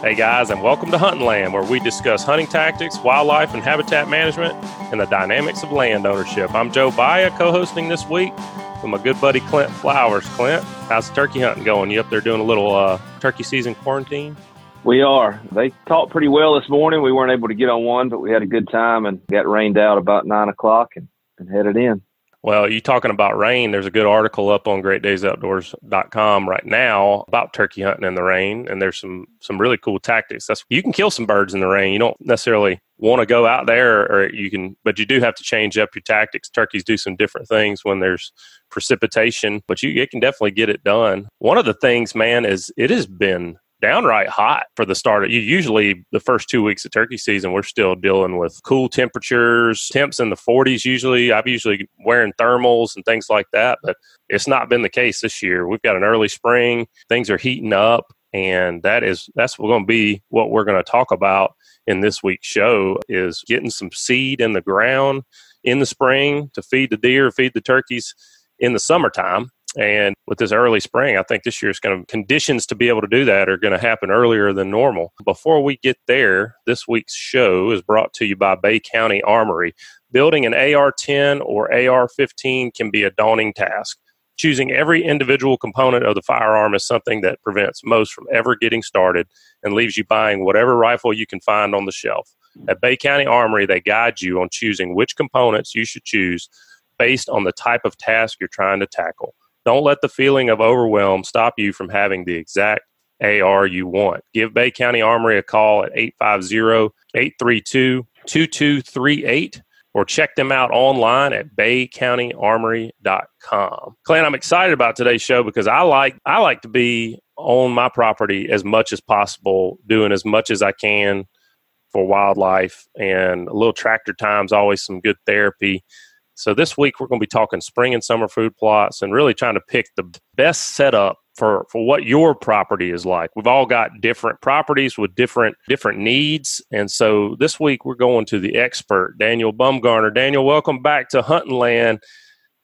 Hey guys, and welcome to Hunting Land, where we discuss hunting tactics, wildlife, and habitat management, and the dynamics of land ownership. I'm Joe Baya, co-hosting this week with my good buddy Clint Flowers. Clint, how's the turkey hunting going? You up there doing a little uh, turkey season quarantine? We are. They talked pretty well this morning. We weren't able to get on one, but we had a good time and got rained out about nine o'clock and, and headed in. Well, you talking about rain, there's a good article up on greatdaysoutdoors.com right now about turkey hunting in the rain and there's some some really cool tactics. That's you can kill some birds in the rain. You don't necessarily want to go out there or you can but you do have to change up your tactics. Turkeys do some different things when there's precipitation, but you it can definitely get it done. One of the things, man, is it has been downright hot for the start. Of, usually, the first two weeks of turkey season, we're still dealing with cool temperatures, temps in the 40s. Usually, I'm usually wearing thermals and things like that, but it's not been the case this year. We've got an early spring, things are heating up, and that is that's going to be what we're going to talk about in this week's show is getting some seed in the ground in the spring to feed the deer, feed the turkeys in the summertime and with this early spring, I think this year's going to conditions to be able to do that are going to happen earlier than normal. Before we get there, this week's show is brought to you by Bay County Armory. Building an AR 10 or AR 15 can be a daunting task. Choosing every individual component of the firearm is something that prevents most from ever getting started and leaves you buying whatever rifle you can find on the shelf. At Bay County Armory, they guide you on choosing which components you should choose based on the type of task you're trying to tackle. Don't let the feeling of overwhelm stop you from having the exact AR you want. Give Bay County Armory a call at 850 832 2238 or check them out online at baycountyarmory.com. Clint, I'm excited about today's show because I like I like to be on my property as much as possible, doing as much as I can for wildlife and a little tractor time is always some good therapy. So this week we're going to be talking spring and summer food plots and really trying to pick the best setup for for what your property is like. We've all got different properties with different different needs, and so this week we're going to the expert Daniel Bumgarner. Daniel, welcome back to Hunting Land.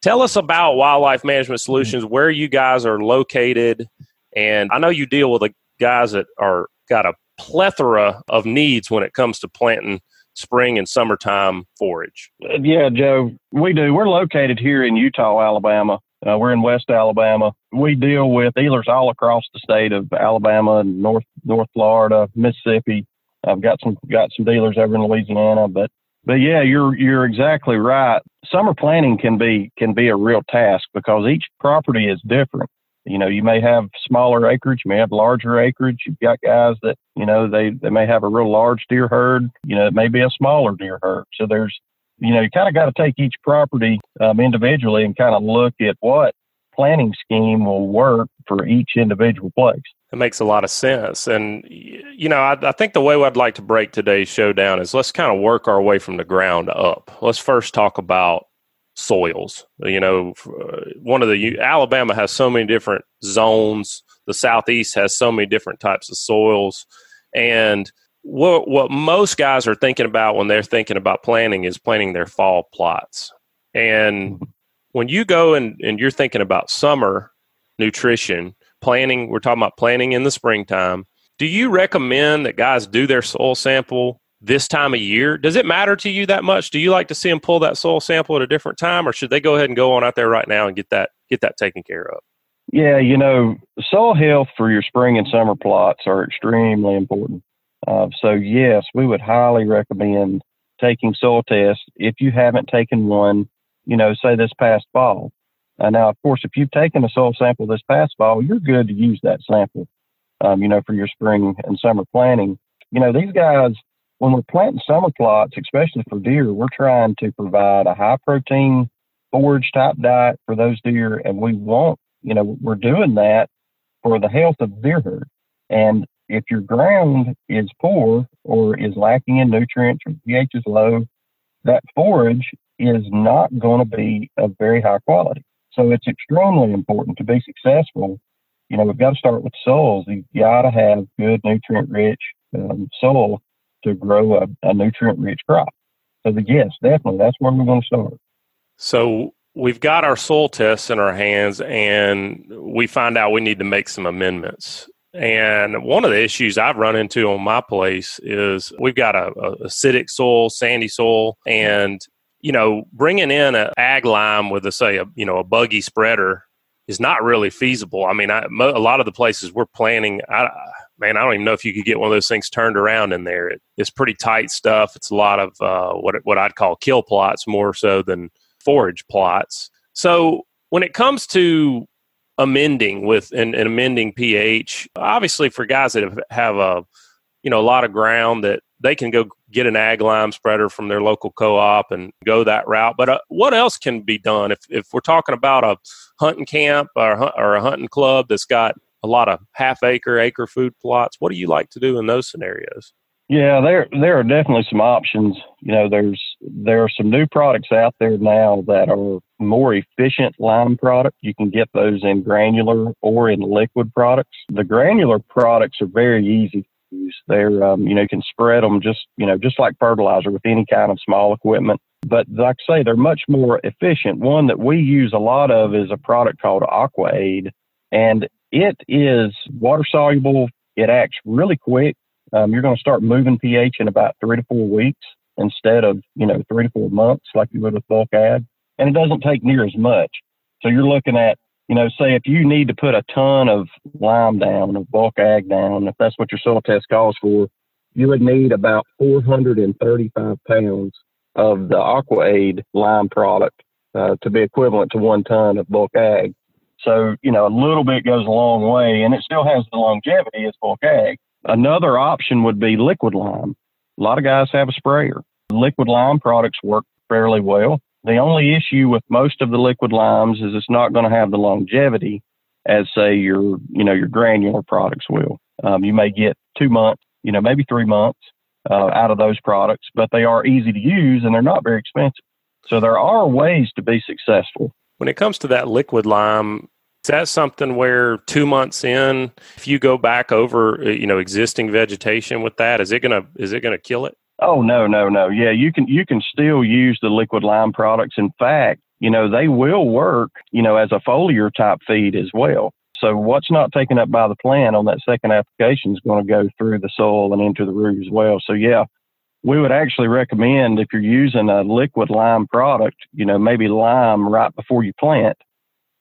Tell us about Wildlife Management Solutions, where you guys are located, and I know you deal with the guys that are got a plethora of needs when it comes to planting spring and summertime forage? Yeah, Joe, we do. We're located here in Eutaw, Alabama. Uh, we're in West Alabama. We deal with dealers all across the state of Alabama North North Florida, Mississippi. I've got some got some dealers over in Louisiana, but but yeah, you're you're exactly right. Summer planning can be can be a real task because each property is different. You know, you may have smaller acreage, you may have larger acreage. You've got guys that, you know, they, they may have a real large deer herd. You know, it may be a smaller deer herd. So there's, you know, you kind of got to take each property um, individually and kind of look at what planning scheme will work for each individual place. It makes a lot of sense. And, you know, I, I, think the way I'd like to break today's show down is let's kind of work our way from the ground up. Let's first talk about soils. You know, uh, one of the Alabama has so many different zones. The Southeast has so many different types of soils, and what what most guys are thinking about when they're thinking about planting is planting their fall plots. And when you go and, and you're thinking about summer nutrition, planning, we're talking about planting in the springtime. Do you recommend that guys do their soil sample this time of year. Does it matter to you that much? Do you like to see them pull that soil sample at a different time, or should they go ahead and go on out there right now and get that get that taken care of? Yeah, you know, soil health for your spring and summer plots are extremely important. Uh, so yes, we would highly recommend taking soil tests if you haven't taken one. You know, say this past fall. Uh, now, of course, if you've taken a soil sample this past fall, you're good to use that sample. Um, you know, for your spring and summer planting. You know, these guys when we're planting summer plots, especially for deer, we're trying to provide a high protein forage type diet for those deer. And we want, you know, we're doing that for the health of the deer herd. And if your ground is poor or is lacking in nutrients or pH is low, that forage is not going to be of very high quality. So it's extremely important to be successful. You know, we've got to start with soils. You've got to have good nutrient rich um, soil to grow a, a nutrient rich crop. So the yes, definitely that's where we're going to start. So we've got our soil tests in our hands and we find out we need to make some amendments. And one of the issues I've run into on my place is we've got a, a acidic soil, sandy soil, and you know, bringing in an ag lime with a say a you know a buggy spreader is not really feasible. I mean, I, a lot of the places we're planning, I, man, I don't even know if you could get one of those things turned around in there. It, it's pretty tight stuff. It's a lot of uh, what what I'd call kill plots more so than forage plots. So when it comes to amending with an, an amending pH, obviously for guys that have, have a you know a lot of ground that they can go get an ag lime spreader from their local co-op and go that route. But uh, what else can be done if if we're talking about a hunting camp or, or a hunting club that's got a lot of half acre acre food plots? What do you like to do in those scenarios? Yeah, there there are definitely some options. You know, there's there are some new products out there now that are more efficient lime product. You can get those in granular or in liquid products. The granular products are very easy to use. They're um, you know you can spread them just you know just like fertilizer with any kind of small equipment. But like I say, they're much more efficient. One that we use a lot of is a product called AquaAid, and it is water soluble. It acts really quick um, you're going to start moving pH in about three to four weeks instead of, you know, three to four months like you would with bulk ag. And it doesn't take near as much. So you're looking at, you know, say if you need to put a ton of lime down, of bulk ag down, if that's what your soil test calls for, you would need about 435 pounds of the AquaAid lime product uh, to be equivalent to one ton of bulk ag. So, you know, a little bit goes a long way and it still has the longevity as ag, Another option would be liquid lime. A lot of guys have a sprayer. Liquid lime products work fairly well. The only issue with most of the liquid limes is it's not going to have the longevity as say your you know your granular products will. Um, you may get two months, you know maybe three months uh, out of those products, but they are easy to use and they're not very expensive. So there are ways to be successful. When it comes to that liquid lime, is that something where two months in, if you go back over, uh, you know, existing vegetation with that, is it gonna is it gonna kill it? Oh no, no, no. Yeah, you can you can still use the liquid lime products. In fact, you know they will work, you know, as a foliar type feed as well. So what's not taken up by the plant on that second application is going to go through the soil and into the root as well. So yeah, we would actually recommend if you're using a liquid lime product, you know, maybe lime right before you plant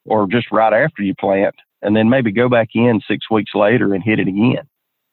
or just right after you plant, and then maybe go back in six weeks later and hit it again.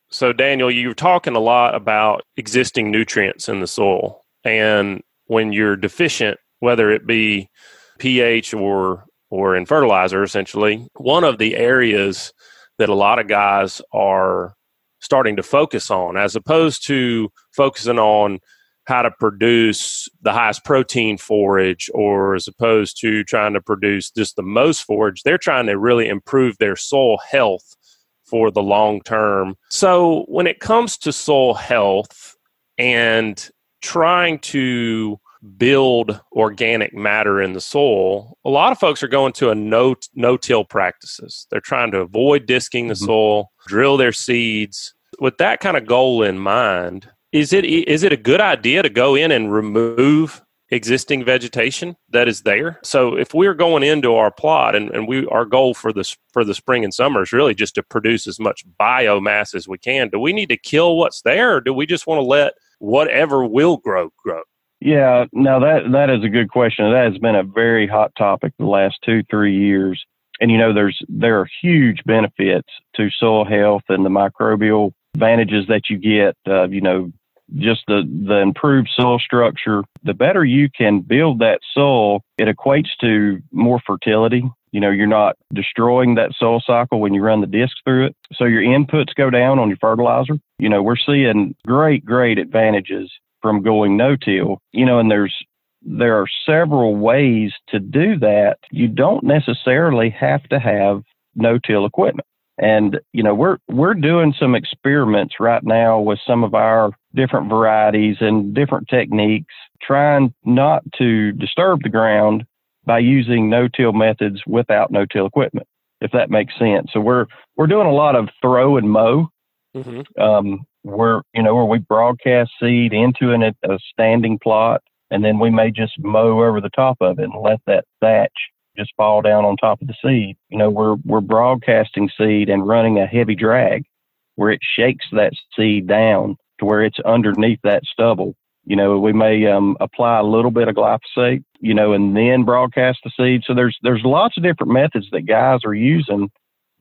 So, Daniel, you're talking a lot about existing nutrients in the soil. And when you're deficient, whether it be pH or or in fertilizer, essentially, one of the areas that a lot of guys are starting to focus on, as opposed to focusing on how to produce the highest protein forage or as opposed to trying to produce just the most forage they're trying to really improve their soil health for the long term. So when it comes to soil health and trying to build organic matter in the soil a lot of folks are going to a no no till practices. They're trying to avoid disking the mm-hmm. soil drill their seeds. With that kind of goal in mind is it is it a good idea to go in and remove existing vegetation that is there? So if we're going into our plot and, and we our goal for this for the spring and summer is really just to produce as much biomass as we can, do we need to kill what's there or do we just want to let whatever will grow grow? Yeah, now that that is a good question. That has been a very hot topic the last two, three years. And you know, there's there are huge benefits to soil health and the microbial advantages that you get. Uh, you know, just the, the improved soil structure, the better you can build that soil, it equates to more fertility. You know, you're not destroying that soil cycle when you run the discs through it. So your inputs go down on your fertilizer. You know, we're seeing great, great advantages from going no till. You know, and there's there are several ways to do that. You don't necessarily have to have no till equipment. And, you know, we're, we're doing some experiments right now with some of our different varieties and different techniques, trying not to disturb the ground by using no-till methods without no-till equipment, if that makes sense. So we're, we're doing a lot of throw and mow. Mm-hmm. Um, where, you know, where we broadcast seed into an, a standing plot and then we may just mow over the top of it and let that thatch just fall down on top of the seed. You know, we're we're broadcasting seed and running a heavy drag where it shakes that seed down to where it's underneath that stubble. You know, we may um, apply a little bit of glyphosate, you know, and then broadcast the seed. So there's there's lots of different methods that guys are using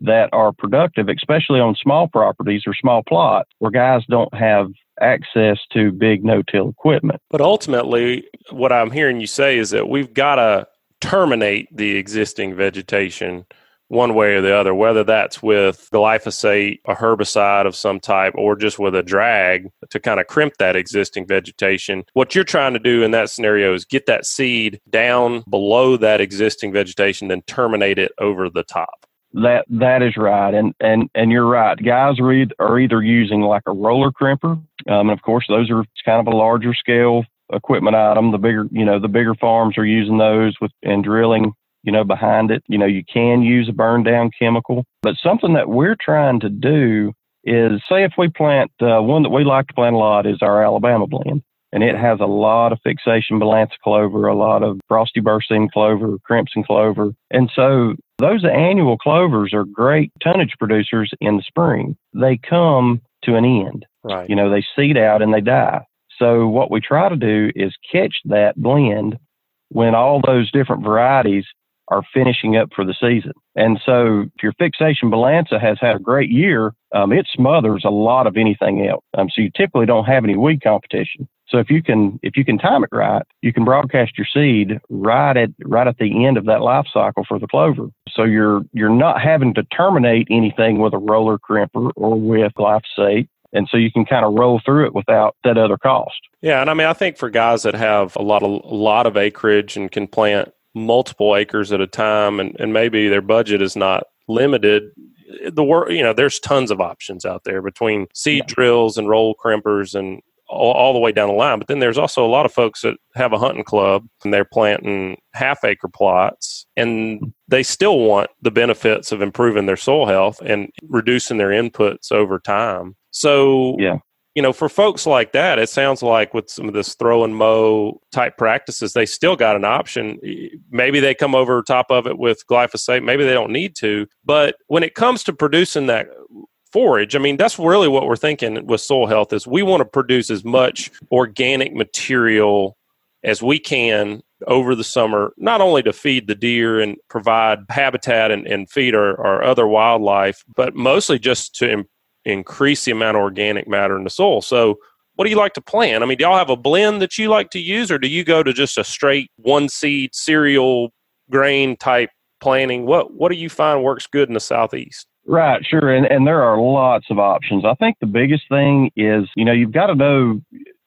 that are productive, especially on small properties or small plots where guys don't have access to big no-till equipment. But ultimately, what I'm hearing you say is that we've got to terminate the existing vegetation one way or the other, whether that's with glyphosate, a herbicide of some type, or just with a drag to kind of crimp that existing vegetation. What you're trying to do in that scenario is get that seed down below that existing vegetation, then terminate it over the top. That that is right, and and and you're right. Guys are, e- are either using like a roller crimper, um, and of course those are kind of a larger scale equipment item. The bigger you know the bigger farms are using those with and drilling you know behind it. You know you can use a burn down chemical, but something that we're trying to do is say if we plant uh, one that we like to plant a lot is our Alabama blend and it has a lot of fixation balansa clover, a lot of frosty berseem clover, crimson clover. And so those annual clovers are great tonnage producers in the spring. They come to an end. Right. You know, they seed out and they die. So what we try to do is catch that blend when all those different varieties are finishing up for the season. And so if your fixation balansa has had a great year, um, it smothers a lot of anything else. Um, so you typically don't have any weed competition. So if you can if you can time it right, you can broadcast your seed right at right at the end of that life cycle for the clover. So you're you're not having to terminate anything with a roller crimper or with glyphosate. And so you can kind of roll through it without that other cost. Yeah, and I mean I think for guys that have a lot of a lot of acreage and can plant multiple acres at a time and, and maybe their budget is not limited the work you know there's tons of options out there between seed yeah. drills and roll crimpers and all, all, the way down the line. But then there's also a lot of folks that have a hunting club and they're planting half acre plots and they still want the benefits of improving their soil health and reducing their inputs over time. So, yeah. You know, for folks like that, it sounds like with some of this throw and mow type practices, they still got an option. Maybe they come over top of it with glyphosate. Maybe they don't need to. But when it comes to producing that forage. I mean, that's really what we're thinking with soil health is we want to produce as much organic material as we can over the summer, not only to feed the deer and provide habitat and, and feed our, our, other wildlife, but mostly just to increase the amount of organic matter in the soil. So, what do you like to plant? I mean, do y'all have a blend that you like to use, or do you go to just a straight one seed cereal grain type planting? What What do you find works good in the southeast? Right, sure. And and there are lots of options. I think the biggest thing is, you know, you've got to know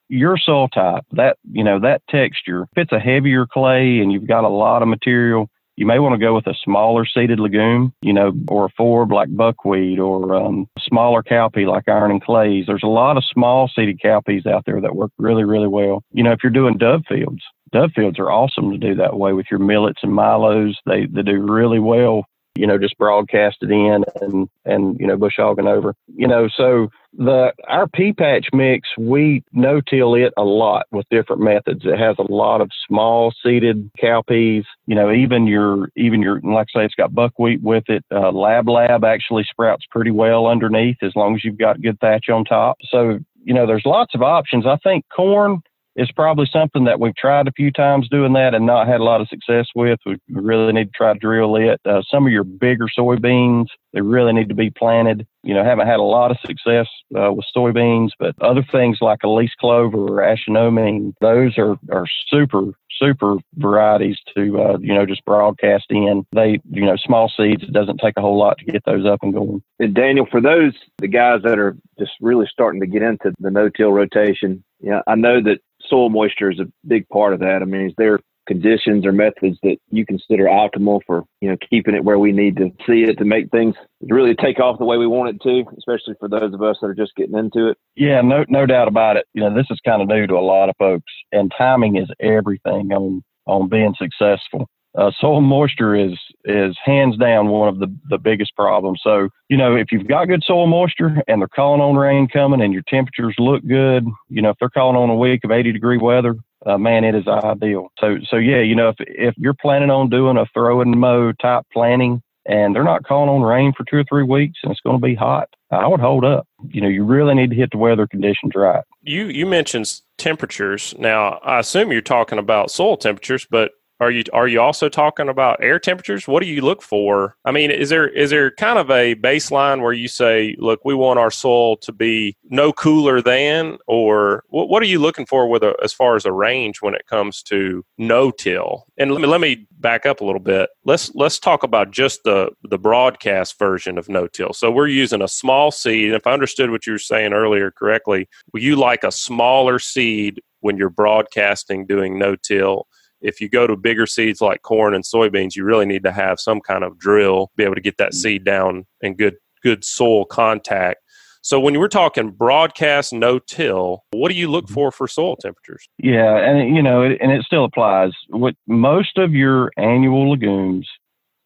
your soil type, that, you know, that texture. If it's a heavier clay and you've got a lot of material, you may want to go with a smaller seeded legume, you know, or a forb like buckwheat or um, smaller cowpea like iron and clays. There's a lot of small seeded cowpeas out there that work really, really well. You know, if you're doing dove fields, dove fields are awesome to do that way with your millets and milos. They, they do really well you know, just broadcasted in and, and, you know, bush hogging over, you know, so the, our pea patch mix, we no till it a lot with different methods. It has a lot of small seeded cowpeas, you know, even your, even your, like I say, it's got buckwheat with it. Uh, lab lab actually sprouts pretty well underneath as long as you've got good thatch on top. So, you know, there's lots of options. I think corn, it's probably something that we've tried a few times doing that and not had a lot of success with. We really need to try to drill it. Uh, some of your bigger soybeans, they really need to be planted. You know, haven't had a lot of success uh, with soybeans, but other things like Alyce clover or aeschynomene, those are, are super, super varieties to, uh, you know, just broadcast in. They, you know, small seeds, it doesn't take a whole lot to get those up and going. And Daniel, for those, the guys that are just really starting to get into the no-till rotation, yeah, I know that soil moisture is a big part of that. I mean, is there conditions or methods that you consider optimal for you know keeping it where we need to see it to make things really take off the way we want it to, especially for those of us that are just getting into it? Yeah, no no doubt about it. You know, this is kind of new to a lot of folks, and timing is everything on on being successful uh, soil moisture is is hands down one of the, the biggest problems. So, you know, if you've got good soil moisture and they're calling on rain coming and your temperatures look good, you know, if they're calling on a week of 80 degree weather, uh, man, it is ideal. So, so yeah, you know, if if you're planning on doing a throw and mow type planting, and they're not calling on rain for two or three weeks, and it's going to be hot, I would hold up. You know, you really need to hit the weather conditions right. You you mentioned temperatures. Now, I assume you're talking about soil temperatures, but are you are you also talking about air temperatures? What do you look for? I mean, is there is there kind of a baseline where you say, look, we want our soil to be no cooler than, or what, what are you looking for with a, as far as a range when it comes to no till? And let me let me back up a little bit. Let's let's talk about just the the broadcast version of no till. So we're using a small seed. And if I understood what you were saying earlier correctly, you like a smaller seed when you're broadcasting doing no till if you go to bigger seeds like corn and soybeans, you really need to have some kind of drill, be able to get that mm-hmm. seed down and good good soil contact. So when we're talking broadcast no till, what do you look mm-hmm. for for soil temperatures? Yeah, and you know, and it still applies. What most of your annual legumes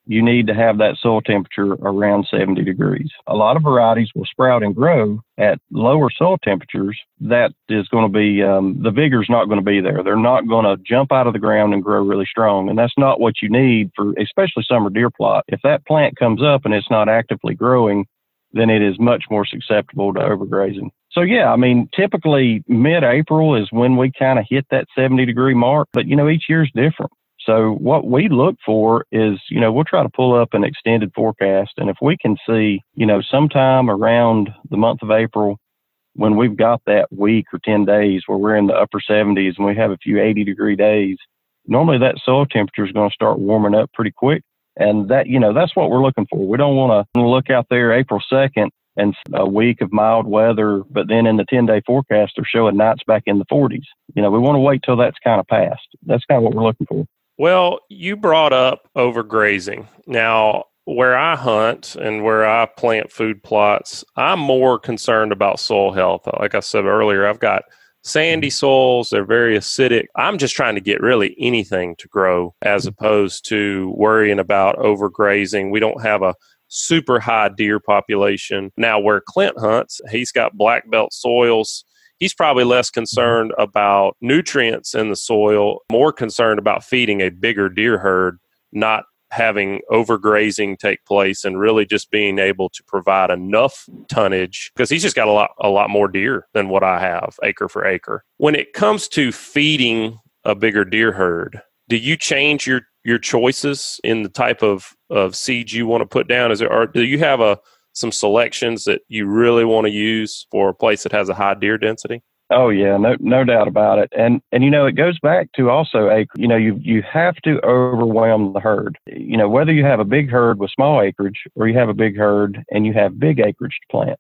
you need to have that soil temperature around 70 degrees. A lot of varieties will sprout and grow at lower soil temperatures. That is going to be, um, the vigor is not going to be there. They're not going to jump out of the ground and grow really strong. And that's not what you need for, especially summer deer plot. If that plant comes up and it's not actively growing, then it is much more susceptible to overgrazing. So yeah, I mean, typically mid-April is when we kind of hit that 70 degree mark, but you know, each year is different. So what we look for is, you know, we'll try to pull up an extended forecast. And if we can see, you know, sometime around the month of April, when we've got that week or 10 days where we're in the upper 70s and we have a few 80 degree days, normally that soil temperature is going to start warming up pretty quick. And that, you know, that's what we're looking for. We don't want to look out there April 2nd and a week of mild weather, but then in the 10 day forecast, they're showing nights back in the 40s. You know, we want to wait till that's kind of passed. That's kind of what we're looking for. Well, you brought up overgrazing. Now, where I hunt and where I plant food plots, I'm more concerned about soil health. Like I said earlier, I've got sandy mm-hmm. soils, they're very acidic. I'm just trying to get really anything to grow as mm-hmm. opposed to worrying about overgrazing. We don't have a super high deer population. Now, where Clint hunts, he's got black belt soils he's probably less concerned about nutrients in the soil, more concerned about feeding a bigger deer herd, not having overgrazing take place and really just being able to provide enough tonnage because he's just got a lot a lot more deer than what I have acre for acre. When it comes to feeding a bigger deer herd, do you change your your choices in the type of of seeds you want to put down? Is there or do you have a some selections that you really want to use for a place that has a high deer density? Oh yeah, no no doubt about it. And and you know it goes back to also a you know you you have to overwhelm the herd. You know whether you have a big herd with small acreage or you have a big herd and you have big acreage to plant.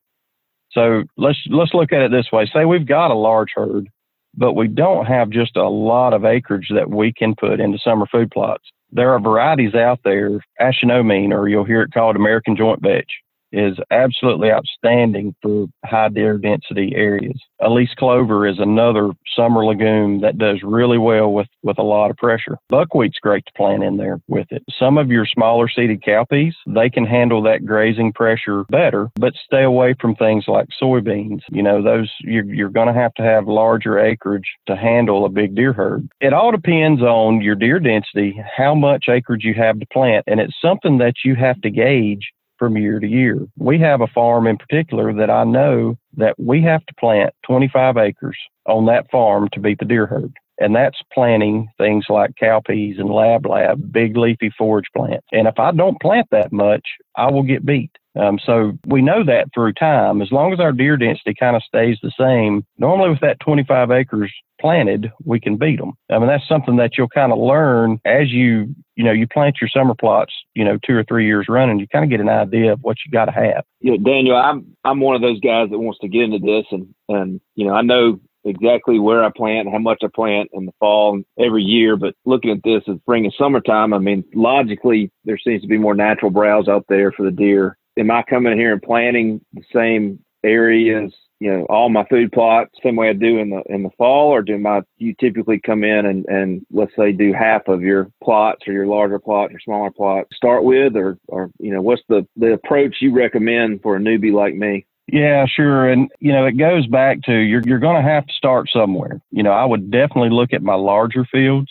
So let's let's look at it this way. Say we've got a large herd, but we don't have just a lot of acreage that we can put into summer food plots. There are varieties out there, Aeschynomene, or you'll hear it called American joint vetch is absolutely outstanding for high deer density areas. Alyce clover is another summer legume that does really well with, with a lot of pressure. Buckwheat's great to plant in there with it. Some of your smaller seeded cowpeas, they can handle that grazing pressure better, but stay away from things like soybeans. You know, those you're, you're going to have to have larger acreage to handle a big deer herd. It all depends on your deer density, how much acreage you have to plant, and it's something that you have to gauge from year to year. We have a farm in particular that I know that we have to plant 25 acres on that farm to beat the deer herd. And that's planting things like cowpeas and lab lab, big leafy forage plants. And if I don't plant that much, I will get beat. Um, so we know that through time. As long as our deer density kind of stays the same, normally with that 25 acres planted, we can beat them. I mean, that's something that you'll kind of learn as you, you know, you plant your summer plots, you know, two or three years running, you kind of get an idea of what you got to have. Yeah, Daniel, I'm, I'm one of those guys that wants to get into this and, and, you know, I know exactly where I plant, how much I plant in the fall every year. But looking at this as spring and summertime, I mean, logically, there seems to be more natural browse out there for the deer. Am I coming here and planting the same areas you know all my food plots same way I do in the in the fall, or do my you typically come in and and let's say do half of your plots or your larger plot, your smaller plot start with, or or you know what's the the approach you recommend for a newbie like me? Yeah, sure. And, you know, it goes back to you're, you're going to have to start somewhere. You know, I would definitely look at my larger fields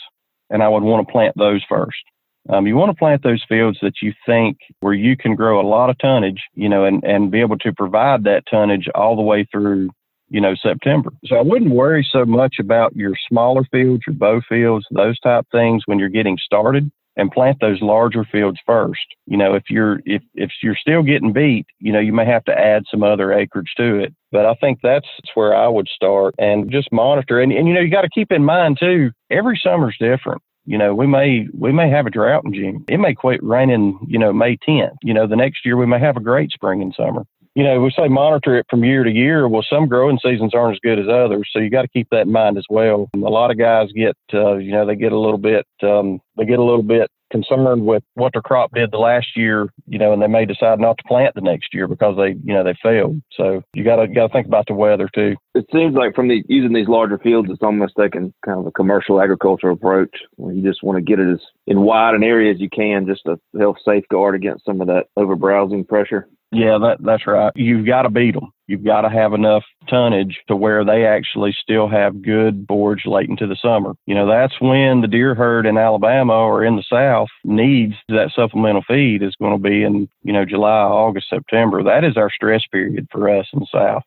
and I would want to plant those first. Um, you want to plant those fields that you think where you can grow a lot of tonnage, you know, and, and be able to provide that tonnage all the way through, you know, September. So I wouldn't worry so much about your smaller fields, your bow fields, those type things when you're getting started and plant those larger fields first. You know, if you're if if you're still getting beat, you know, you may have to add some other acreage to it. But I think that's where I would start and just monitor. And, and you know, you got to keep in mind too, every summer's different. You know, we may we may have a drought in June. It may quit raining, you know, May 10th. You know, the next year we may have a great spring and summer. You know, we say monitor it from year to year. Well, some growing seasons aren't as good as others, so you got to keep that in mind as well. A lot of guys get, uh, you know, they get a little bit, um, they get a little bit concerned with what their crop did the last year, you know, and they may decide not to plant the next year because they, you know, they failed. So you got to got to think about the weather too. It seems like from the using these larger fields, it's almost taking kind of a commercial agricultural approach where you just want to get it as in wide an area as you can, just to help safeguard against some of that over browsing pressure. Yeah, that that's right. You've got to beat them. You've got to have enough tonnage to where they actually still have good boards late into the summer. You know, that's when the deer herd in Alabama or in the South needs that supplemental feed is going to be in, you know, July, August, September. That is our stress period for us in the South.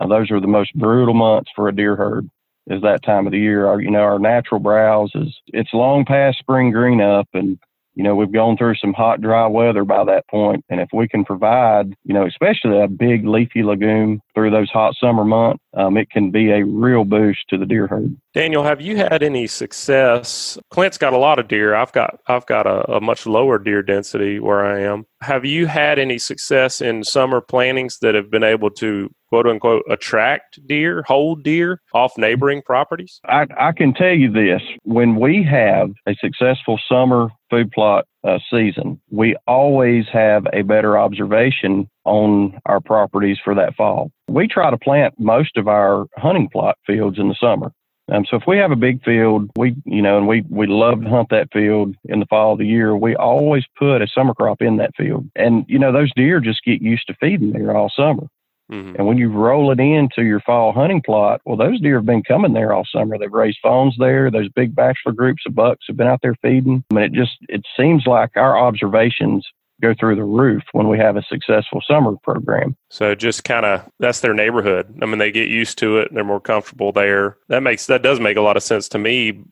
Now, those are the most brutal months for a deer herd is that time of the year. Our, you know, our natural browse is, it's long past spring green up and you know, we've gone through some hot, dry weather by that point, And if we can provide, you know, especially a big leafy legume through those hot summer months, um, it can be a real boost to the deer herd. Daniel, have you had any success? Clint's got a lot of deer. I've got I've got a, a, much lower deer density where I am. Have you had any success in summer plantings that have been able to quote unquote attract deer, hold deer off neighboring properties? I, I can tell you this: when we have a successful summer food plot uh, season, we always have a better observation on our properties for that fall. We try to plant most of our hunting plot fields in the summer. Um, so if we have a big field, we, you know, and we, we love to hunt that field in the fall of the year, we always put a summer crop in that field. And, you know, those deer just get used to feeding there all summer. Mm-hmm. And when you roll it into your fall hunting plot, well, those deer have been coming there all summer. They've raised fawns there. Those big bachelor groups of bucks have been out there feeding. I mean, it just, it seems like our observations go through the roof when we have a successful summer program. So just kind of that's their neighborhood. I mean, they get used to it. They're more comfortable there. That makes that does make a lot of sense to me.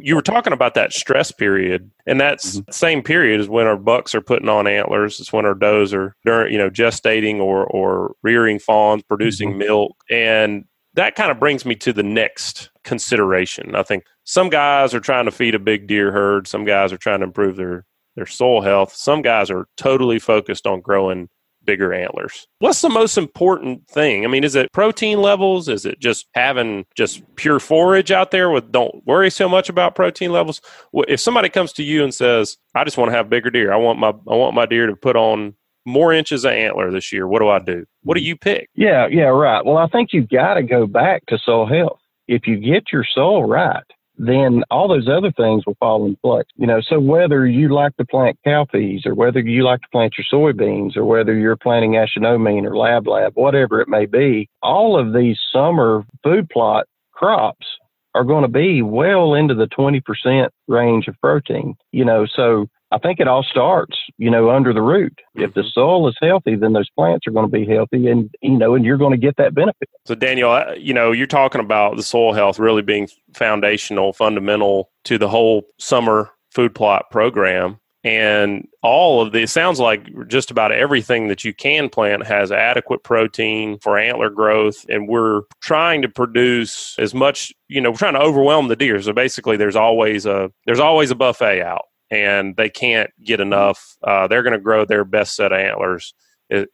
You were talking about that stress period, and that's mm-hmm. same period is when our bucks are putting on antlers. It's when our does are during you know gestating or or rearing fawns, producing mm-hmm. milk, and that kind of brings me to the next consideration. I think some guys are trying to feed a big deer herd. Some guys are trying to improve their their soil health. Some guys are totally focused on growing bigger antlers. What's the most important thing? I mean, is it protein levels? Is it just having just pure forage out there with don't worry so much about protein levels? If somebody comes to you and says, "I just want to have bigger deer. I want my I want my deer to put on more inches of antler this year. What do I do?" What do mm-hmm. you pick? Yeah, yeah, right. Well, I think you've got to go back to soil health. If you get your soil right, then all those other things will fall in place. You know, so whether you like to plant cowpeas or whether you like to plant your soybeans or whether you're planting aeschynomene or lab lab, whatever it may be, all of these summer food plot crops are going to be well into the 20% range of protein. You know, so I think it all starts, you know, under the root. If the mm-hmm. soil is healthy, then those plants are going to be healthy, and you know, and you're going to get that benefit. So, Daniel, you know, you're talking about the soil health really being foundational, fundamental to the whole summer food plot program. And all of this sounds like just about everything that you can plant has adequate protein for antler growth. And we're trying to produce as much, you know, we're trying to overwhelm the deer. So basically there's always a there's always a buffet out and they can't get enough. Uh, they're going to grow their best set of antlers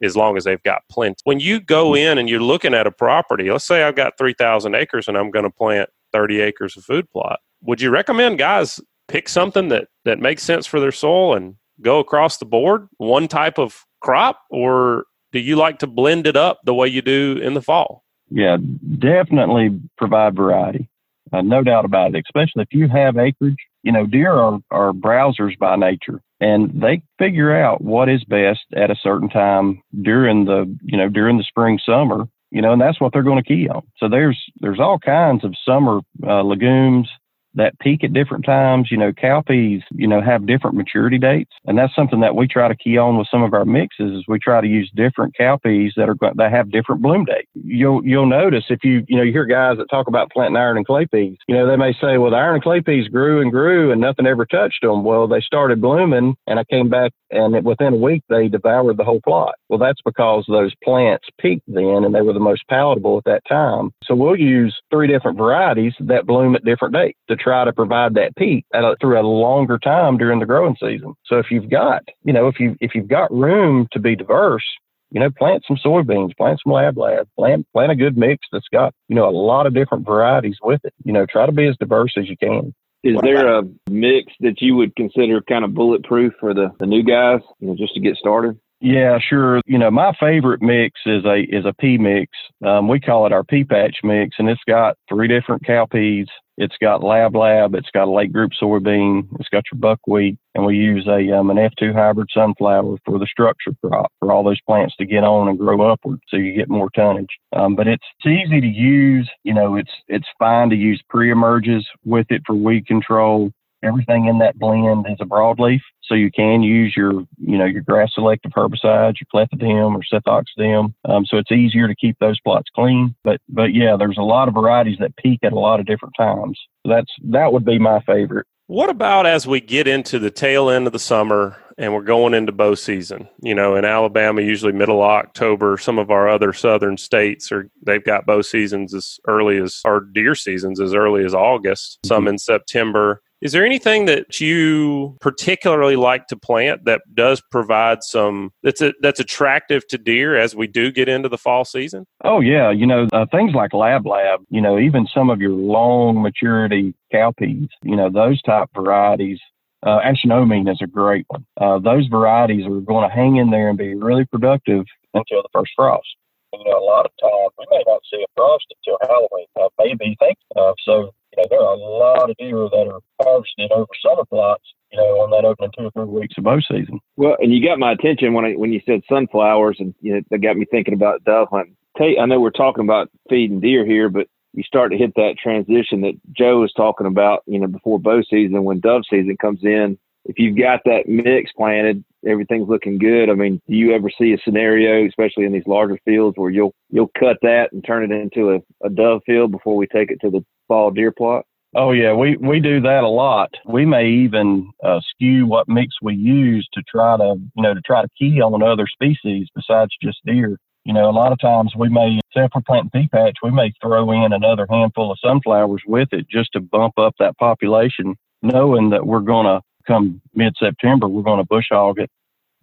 as long as they've got plenty. When you go in and you're looking at a property, let's say I've got 3,000 acres and I'm going to plant 30 acres of food plot. Would you recommend guys pick something that, that makes sense for their soil and go across the board, one type of crop, or do you like to blend it up the way you do in the fall? Yeah, definitely provide variety. Uh, no doubt about it, especially if you have acreage. You know, deer are, are browsers by nature. and they figure out what is best at a certain time during the you know during the spring summer you know and that's what they're going to key on so there's there's all kinds of summer uh, legumes that peak at different times. You know, cowpeas, you know, have different maturity dates. And that's something that we try to key on with some of our mixes is we try to use different cowpeas that are that have different bloom dates. You'll you'll notice if you you know you hear guys that talk about planting iron and clay peas, you know, they may say, well, the iron and clay peas grew and grew and nothing ever touched them. Well, they started blooming and I came back and within a week they devoured the whole plot. Well, that's because those plants peaked then and they were the most palatable at that time. So we'll use three different varieties that bloom at different dates to try to provide that peak a, through a longer time during the growing season. So if you've got, you know, if you if you've got room to be diverse, you know, plant some soybeans, plant some lab lab, plant plant a good mix that's got, you know, a lot of different varieties with it. You know, try to be as diverse as you can. Is there a mix that you would consider kind of bulletproof for the, the new guys, you know, just to get started? Yeah, sure. You know, my favorite mix is a is a pea mix. Um, we call it our pea patch mix, and it's got three different cowpeas. It's got lab lab. It's got a late group soybean. It's got your buckwheat, and we use a um, an F2 hybrid sunflower for the structure crop for all those plants to get on and grow upward, so you get more tonnage. Um, but it's, it's easy to use. You know, it's it's fine to use pre-emerges with it for weed control. Everything in that blend is a broadleaf, so you can use your, you know, your grass selective herbicides, your clethodim or sethoxydim. Um, so it's easier to keep those plots clean. But but yeah, there's a lot of varieties that peak at a lot of different times. So that's that would be my favorite. What about as we get into the tail end of the summer and we're going into bow season? You know, in Alabama, usually middle of October. Some of our other southern states are they've got bow seasons as early as or deer seasons as early as August. Some mm-hmm. in September. Is there anything that you particularly like to plant that does provide some that's a, that's attractive to deer as we do get into the fall season? Oh yeah, you know uh, things like lab lab. You know even some of your long maturity cowpeas. You know those type varieties uh, is a great one. Uh, those varieties are going to hang in there and be really productive until the first frost. You know, a lot of times we may not see a frost until Halloween, uh, maybe. Think uh, so. You know, there are a lot of deer that are harvested over summer plots. You know, on that opening two or three weeks of bow season. Well, and you got my attention when I when you said sunflowers, and you know, that got me thinking about dove hunting. Tate, I know we're talking about feeding deer here, but you start to hit that transition that Joe was talking about, you know, before bow season when dove season comes in. If you've got that mix planted, everything's looking good. I mean, do you ever see a scenario, especially in these larger fields, where you'll you'll cut that and turn it into a, a dove field before we take it to the fall deer plot? Oh yeah, we we do that a lot. We may even uh, skew what mix we use to try to you know to try to key on other species besides just deer. You know, a lot of times we may, say if we're planting pea patch, we may throw in another handful of sunflowers with it just to bump up that population, knowing that we're going to come mid September, we're going to bush hog it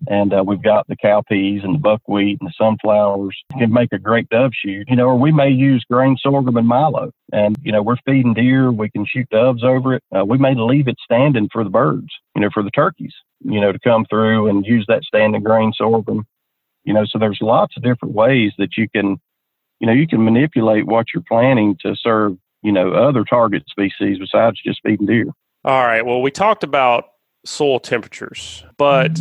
and uh, we've got the cowpeas and the buckwheat and the sunflowers. Can make a great dove shoot, you know, or we may use grain sorghum and milo. And, you know, we're feeding deer. We can shoot doves over it. Uh, we may leave it standing for the birds, you know, for the turkeys, you know, to come through and use that standing grain sorghum. You know, so there's lots of different ways that you can, you know, you can manipulate what you're planning to serve, you know, other target species besides just feeding deer. All right. Well, we talked about soil temperatures. But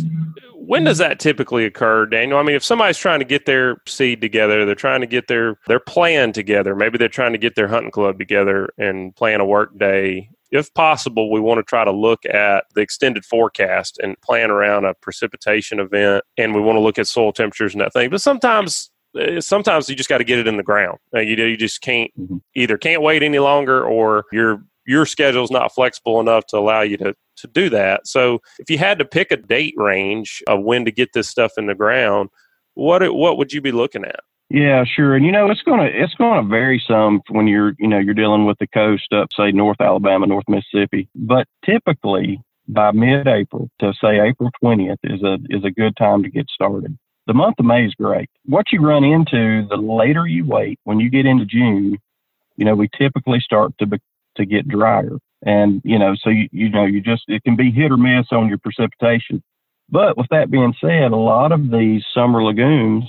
when does that typically occur, Daniel? I mean, if somebody's trying to get their seed together, they're trying to get their their plan together. Maybe they're trying to get their hunting club together and plan a work day. If possible, we want to try to look at the extended forecast and plan around a precipitation event, and we want to look at soil temperatures and that thing. But sometimes eh, sometimes you just got to get it in the ground. You know, you just can't mm-hmm. either can't wait any longer, or your your schedule is not flexible enough to allow you to to do that. So if you had to pick a date range of when to get this stuff in the ground, what what would you be looking at? Yeah, sure. And you know, it's gonna it's gonna vary some when you're you know you're dealing with the coast up say North Alabama, North Mississippi. But typically by mid-April to say April 20th is a is a good time to get started. The month of May is great. What you run into the later you wait, when you get into June, you know, we typically start to be, to get drier. And, you know, so you, you know, you just, it can be hit or miss on your precipitation. But with that being said, a lot of these summer legumes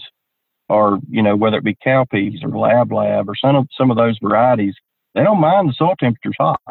are, you know, whether it be cowpeas or lab lab or some of, some of those varieties, they don't mind the soil temperatures hot.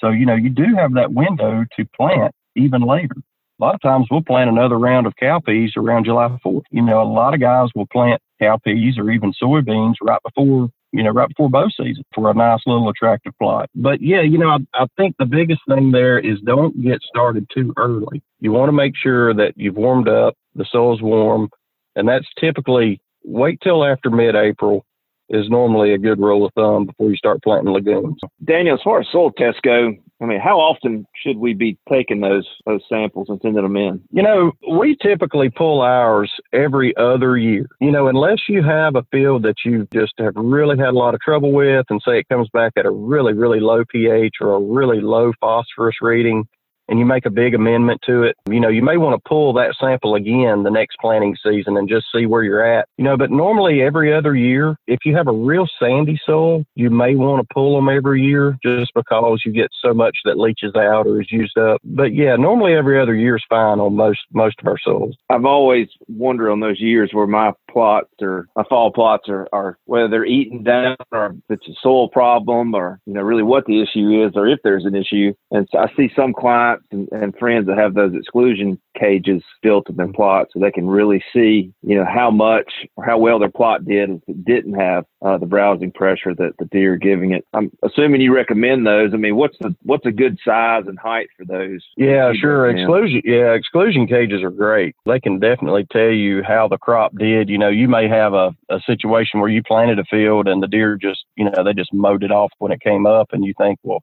So, you know, you do have that window to plant even later. A lot of times we'll plant another round of cowpeas around July 4th. You know, a lot of guys will plant cowpeas or even soybeans right before you know, right before bow season for a nice little attractive plot. But yeah, you know, I, I think the biggest thing there is don't get started too early. You want to make sure that you've warmed up, the soil's warm, and that's typically wait till after mid April is normally a good rule of thumb before you start planting legumes. Daniel, as far as soil tests go, I mean, how often should we be taking those those samples and sending them in? You know, we typically pull ours every other year. You know, unless you have a field that you just have really had a lot of trouble with, and say it comes back at a really really low pH or a really low phosphorus reading, and you make a big amendment to it, you know, you may want to pull that sample again the next planting season and just see where you're at. You know, but normally every other year, if you have a real sandy soil, you may want to pull them every year just because you get so much that leaches out or is used up. But yeah, normally every other year is fine on most most of our soils. I've always wondered on those years where my plots or my fall plots are, are whether they're eaten down or if it's a soil problem or you know really what the issue is or if there's an issue. And so I see some clients and, and friends that have those exclusion cages built in their plots so they can really see, you know, how much or how well their plot did if it didn't have uh, the browsing pressure that the deer are giving it. I'm assuming you recommend those. I mean, what's the what's a good size and height for those? Yeah, sure. Exclusion, yeah, exclusion cages are great. They can definitely tell you how the crop did. You know, you may have a, a situation where you planted a field and the deer just, you know, they just mowed it off when it came up, and you think, well,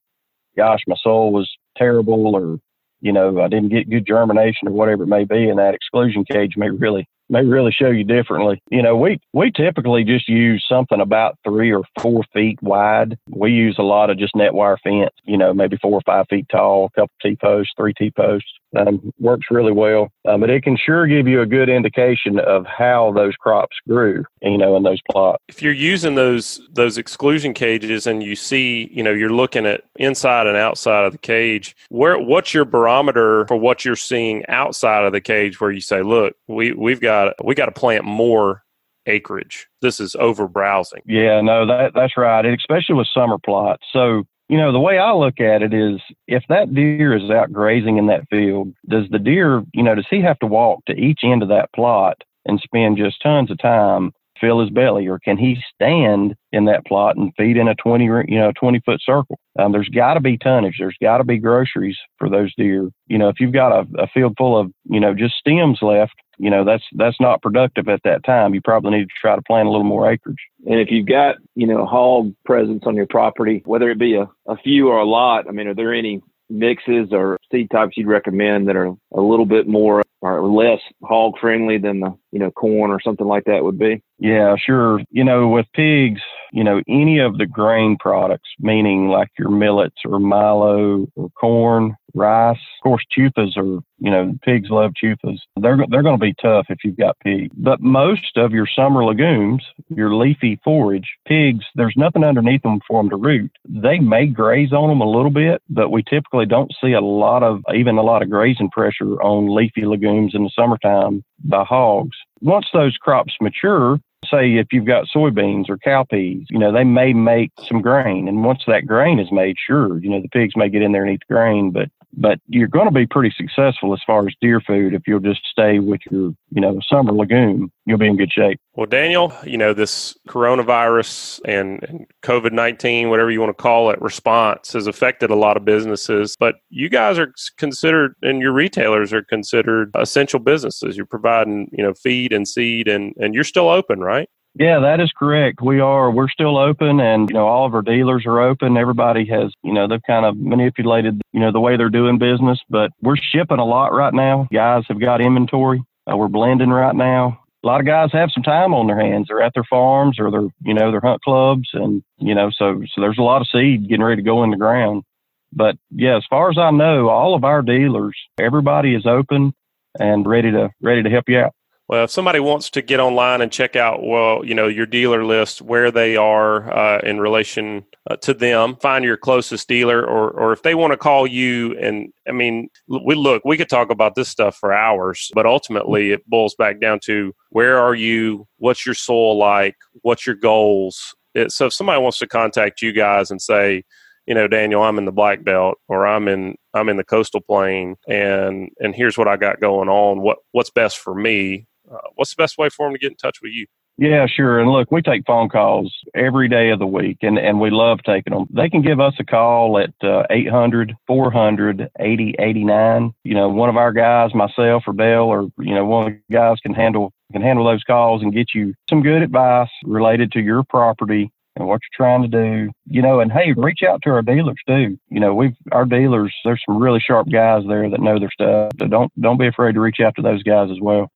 gosh, my soil was terrible or you know, I didn't get good germination or whatever it may be, and that exclusion cage may really may really show you differently. You know, we we typically just use something about three or four feet wide. We use a lot of just net wire fence. You know, maybe four or five feet tall, a couple T posts, three T posts. Um, works really well, um, but it can sure give you a good indication of how those crops grew. You know, in those plots. If you're using those those exclusion cages and you see, you know, you're looking at inside and outside of the cage. Where what's your barometer for what you're seeing outside of the cage? Where you say, look, we we've got got we got to plant more acreage. This is over browsing. Yeah, no, that that's right. And especially with summer plots. So you know, the way I look at it is if that deer is out grazing in that field, does the deer, you know, does he have to walk to each end of that plot and spend just tons of time fill his belly, or can he stand in that plot and feed in a 20, you know, 20 foot circle? Um, there's got to be tonnage. There's got to be groceries for those deer. You know, if you've got a, a field full of, you know, just stems left, you know that's that's not productive at that time. You probably need to try to plant a little more acreage. And if you've got you know hog presence on your property, whether it be a, a few or a lot, I mean, are there any mixes or seed types you'd recommend that are a little bit more or less hog friendly than the you know corn or something like that would be? Yeah, sure. You know, with pigs, you know, any of the grain products, meaning like your millets or milo or corn, rice. Of course, chufas are, you know, pigs love chufas. They're, they're going to be tough if you've got pigs. But most of your summer legumes, your leafy forage, pigs, there's nothing underneath them for them to root. They may graze on them a little bit, but we typically don't see a lot of, even a lot of grazing pressure on leafy legumes in the summertime by hogs. Once those crops mature, say if you've got soybeans or cowpeas, you know, they may make some grain. And once that grain is made, sure, you know, the pigs may get in there and eat the grain, but but you're going to be pretty successful as far as deer food if you'll just stay with your, you know, summer legume. You'll be in good shape. Well, Daniel, you know, this coronavirus and, and COVID 19, whatever you want to call it, response has affected a lot of businesses, but you guys are considered and your retailers are considered essential businesses. You're providing, you know, feed and seed and, and you're still open, right? Yeah, that is correct. We are. We're still open, and you know all of our dealers are open. Everybody has, you know, they've kind of manipulated, you know, the way they're doing business. But we're shipping a lot right now. Guys have got inventory. Uh, we're blending right now. A lot of guys have some time on their hands. They're at their farms or they're, you know, their hunt clubs, and you know, so so there's a lot of seed getting ready to go in the ground. But yeah, as far as I know, all of our dealers, everybody is open and ready to ready to help you out. Well, if somebody wants to get online and check out, well, you know, your dealer list, where they are uh, in relation uh, to them, find your closest dealer, or or if they want to call you, and I mean, we look, we could talk about this stuff for hours, but ultimately it boils back down to where are you, what's your soil like, what's your goals. It, so if somebody wants to contact you guys and say, you know, Daniel, I'm in the black belt or I'm in I'm in the coastal plain and and here's what I got going on. What what's best for me? Uh, what's the best way for them to get in touch with you? Yeah, sure. And look, we take phone calls every day of the week and, and we love taking them. They can give us a call at uh, 800 400 8089. You know, one of our guys, myself or Dale, or, you know, one of the guys can handle can handle those calls and get you some good advice related to your property and what you're trying to do. You know, and hey, reach out to our dealers too. You know, we've our dealers. There's some really sharp guys there that know their stuff. So don't don't be afraid to reach out to those guys as well.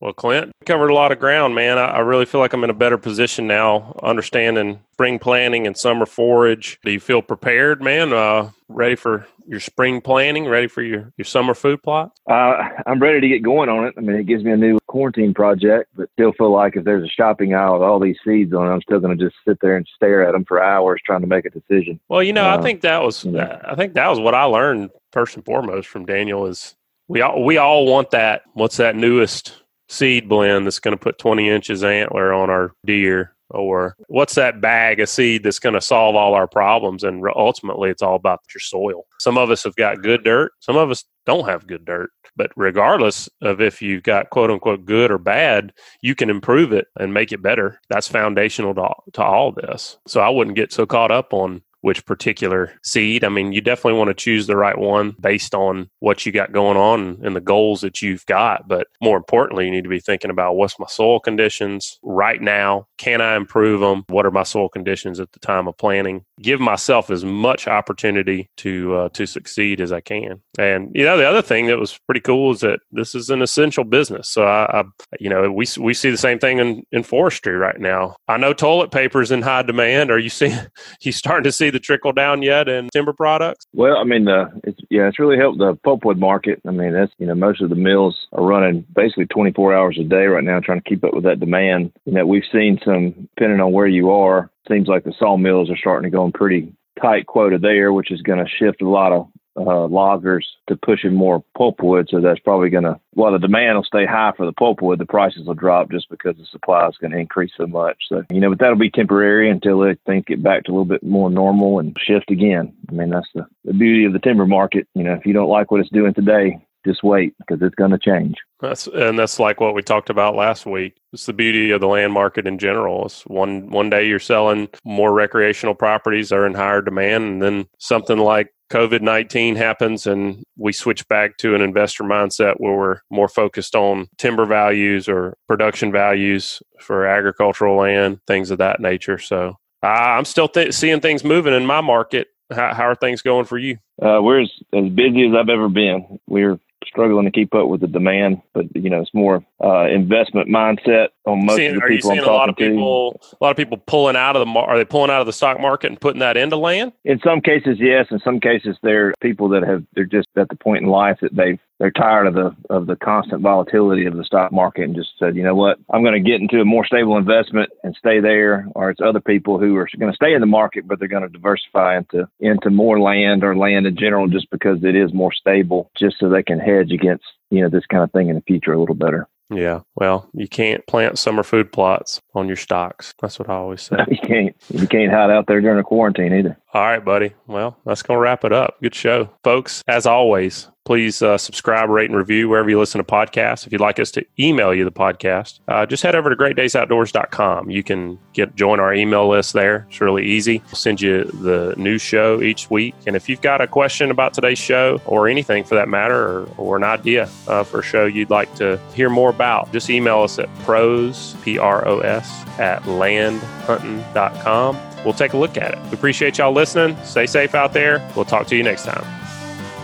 Well, Clint covered a lot of ground, man. I, I, really feel like I'm in a better position now, understanding spring planning and summer forage. Do you feel prepared, man? Uh, ready for your spring planning? Ready for your, your summer food plot? Uh, I'm ready to get going on it. I mean, it gives me a new quarantine project, but still feel like if there's a shopping aisle with all these seeds on it, I'm still going to just sit there and stare at them for hours trying to make a decision. Well, you know, uh, I think that was yeah. I think that was what I learned first and foremost from Daniel is we all we all want that. What's that newest seed blend that's going to put 20 inches antler on our deer or what's that bag of seed that's going to solve all our problems and ultimately it's all about your soil. Some of us have got good dirt some of us don't have good dirt but regardless of if you've got quote unquote good or bad you can improve it and make it better. That's foundational to, to all this. So i wouldn't get so caught up on which particular seed. I mean, you definitely want to choose the right one based on what you got going on and the goals that you've got. But more importantly, you need to be thinking about what's my soil conditions right now? Can I improve them? What are my soil conditions at the time of planting? Give myself as much opportunity to uh, to succeed as I can. And you know, the other thing that was pretty cool is that this is an essential business. So I, I you know, we we see the same thing in, in forestry right now. I know toilet paper is in high demand. Are you seeing? You starting to see the trickle down yet in timber products? Well, I mean, uh, it's yeah, it's really helped the pulpwood market. I mean, that's you know, most of the mills are running basically 24 hours a day right now, trying to keep up with that demand. You know, we've seen some, depending on where you are, seems like the sawmills are starting to go in pretty tight quota there, which is going to shift a lot of uh, loggers to pushing more pulpwood. So that's probably going to, while the demand will stay high for the pulpwood, the prices will drop just because the supply is going to increase so much. So, you know, but that'll be temporary until things get back to a little bit more normal and shift again. I mean, that's the, the beauty of the timber market. You know, if you don't like what it's doing today, just wait because it's going to change. That's and that's like what we talked about last week. It's the beauty of the land market in general. It's one one day you're selling more recreational properties are in higher demand, and then something like COVID nineteen happens, and we switch back to an investor mindset where we're more focused on timber values or production values for agricultural land, things of that nature. So uh, I'm still th- seeing things moving in my market. How, how are things going for you? Uh, we're as, as busy as I've ever been. We're struggling to keep up with the demand. But you know, it's more uh, investment mindset on most seeing, of the people I'm talking a lot of people, to. A lot of people pulling out of the are they pulling out of the stock market and putting that into land? In some cases, yes. In some cases, they're people that have they're just at the point in life that they've they're tired of the of the constant volatility of the stock market and just said, you know what, I'm going to get into a more stable investment and stay there. Or it's other people who are going to stay in the market, but they're going to diversify into into more land or land in general, just because it is more stable, just so they can hedge against you know this kind of thing in the future a little better. Yeah. Well, you can't plant summer food plots on your stocks. That's what I always say. you can't. You can't hide out there during a quarantine either. All right, buddy. Well, that's going to wrap it up. Good show. Folks, as always, please uh, subscribe, rate, and review wherever you listen to podcasts. If you'd like us to email you the podcast, uh, just head over to greatdaysoutdoors.com. You can get join our email list there. It's really easy. We'll send you the new show each week. And if you've got a question about today's show or anything for that matter, or, or an idea uh, for a show you'd like to hear more about, just email us at pros, P R O S, at landhuntin.com we'll take a look at it. We appreciate y'all listening. Stay safe out there. We'll talk to you next time.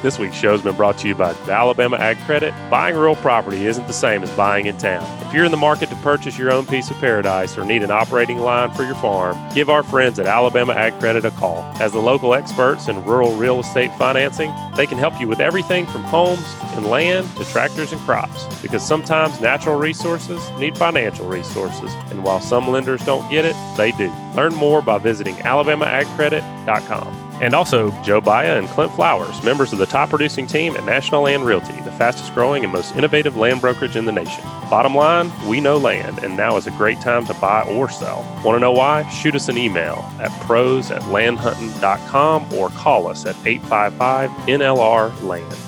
This week's show has been brought to you by Alabama Ag Credit. Buying real property isn't the same as buying in town. If you're in the market to purchase your own piece of paradise or need an operating line for your farm, give our friends at Alabama Ag Credit a call. As the local experts in rural real estate financing, they can help you with everything from homes and land to tractors and crops because sometimes natural resources need financial resources. And while some lenders don't get it, they do. Learn more by visiting alabamaagcredit.com. And also Joe Baya and Clint Flowers, members of the top producing team at National Land Realty, the fastest growing and most innovative land brokerage in the nation. Bottom line, we know land, and now is a great time to buy or sell. Want to know why? Shoot us an email at pros at landhuntin.com or call us at 855 NLR Land.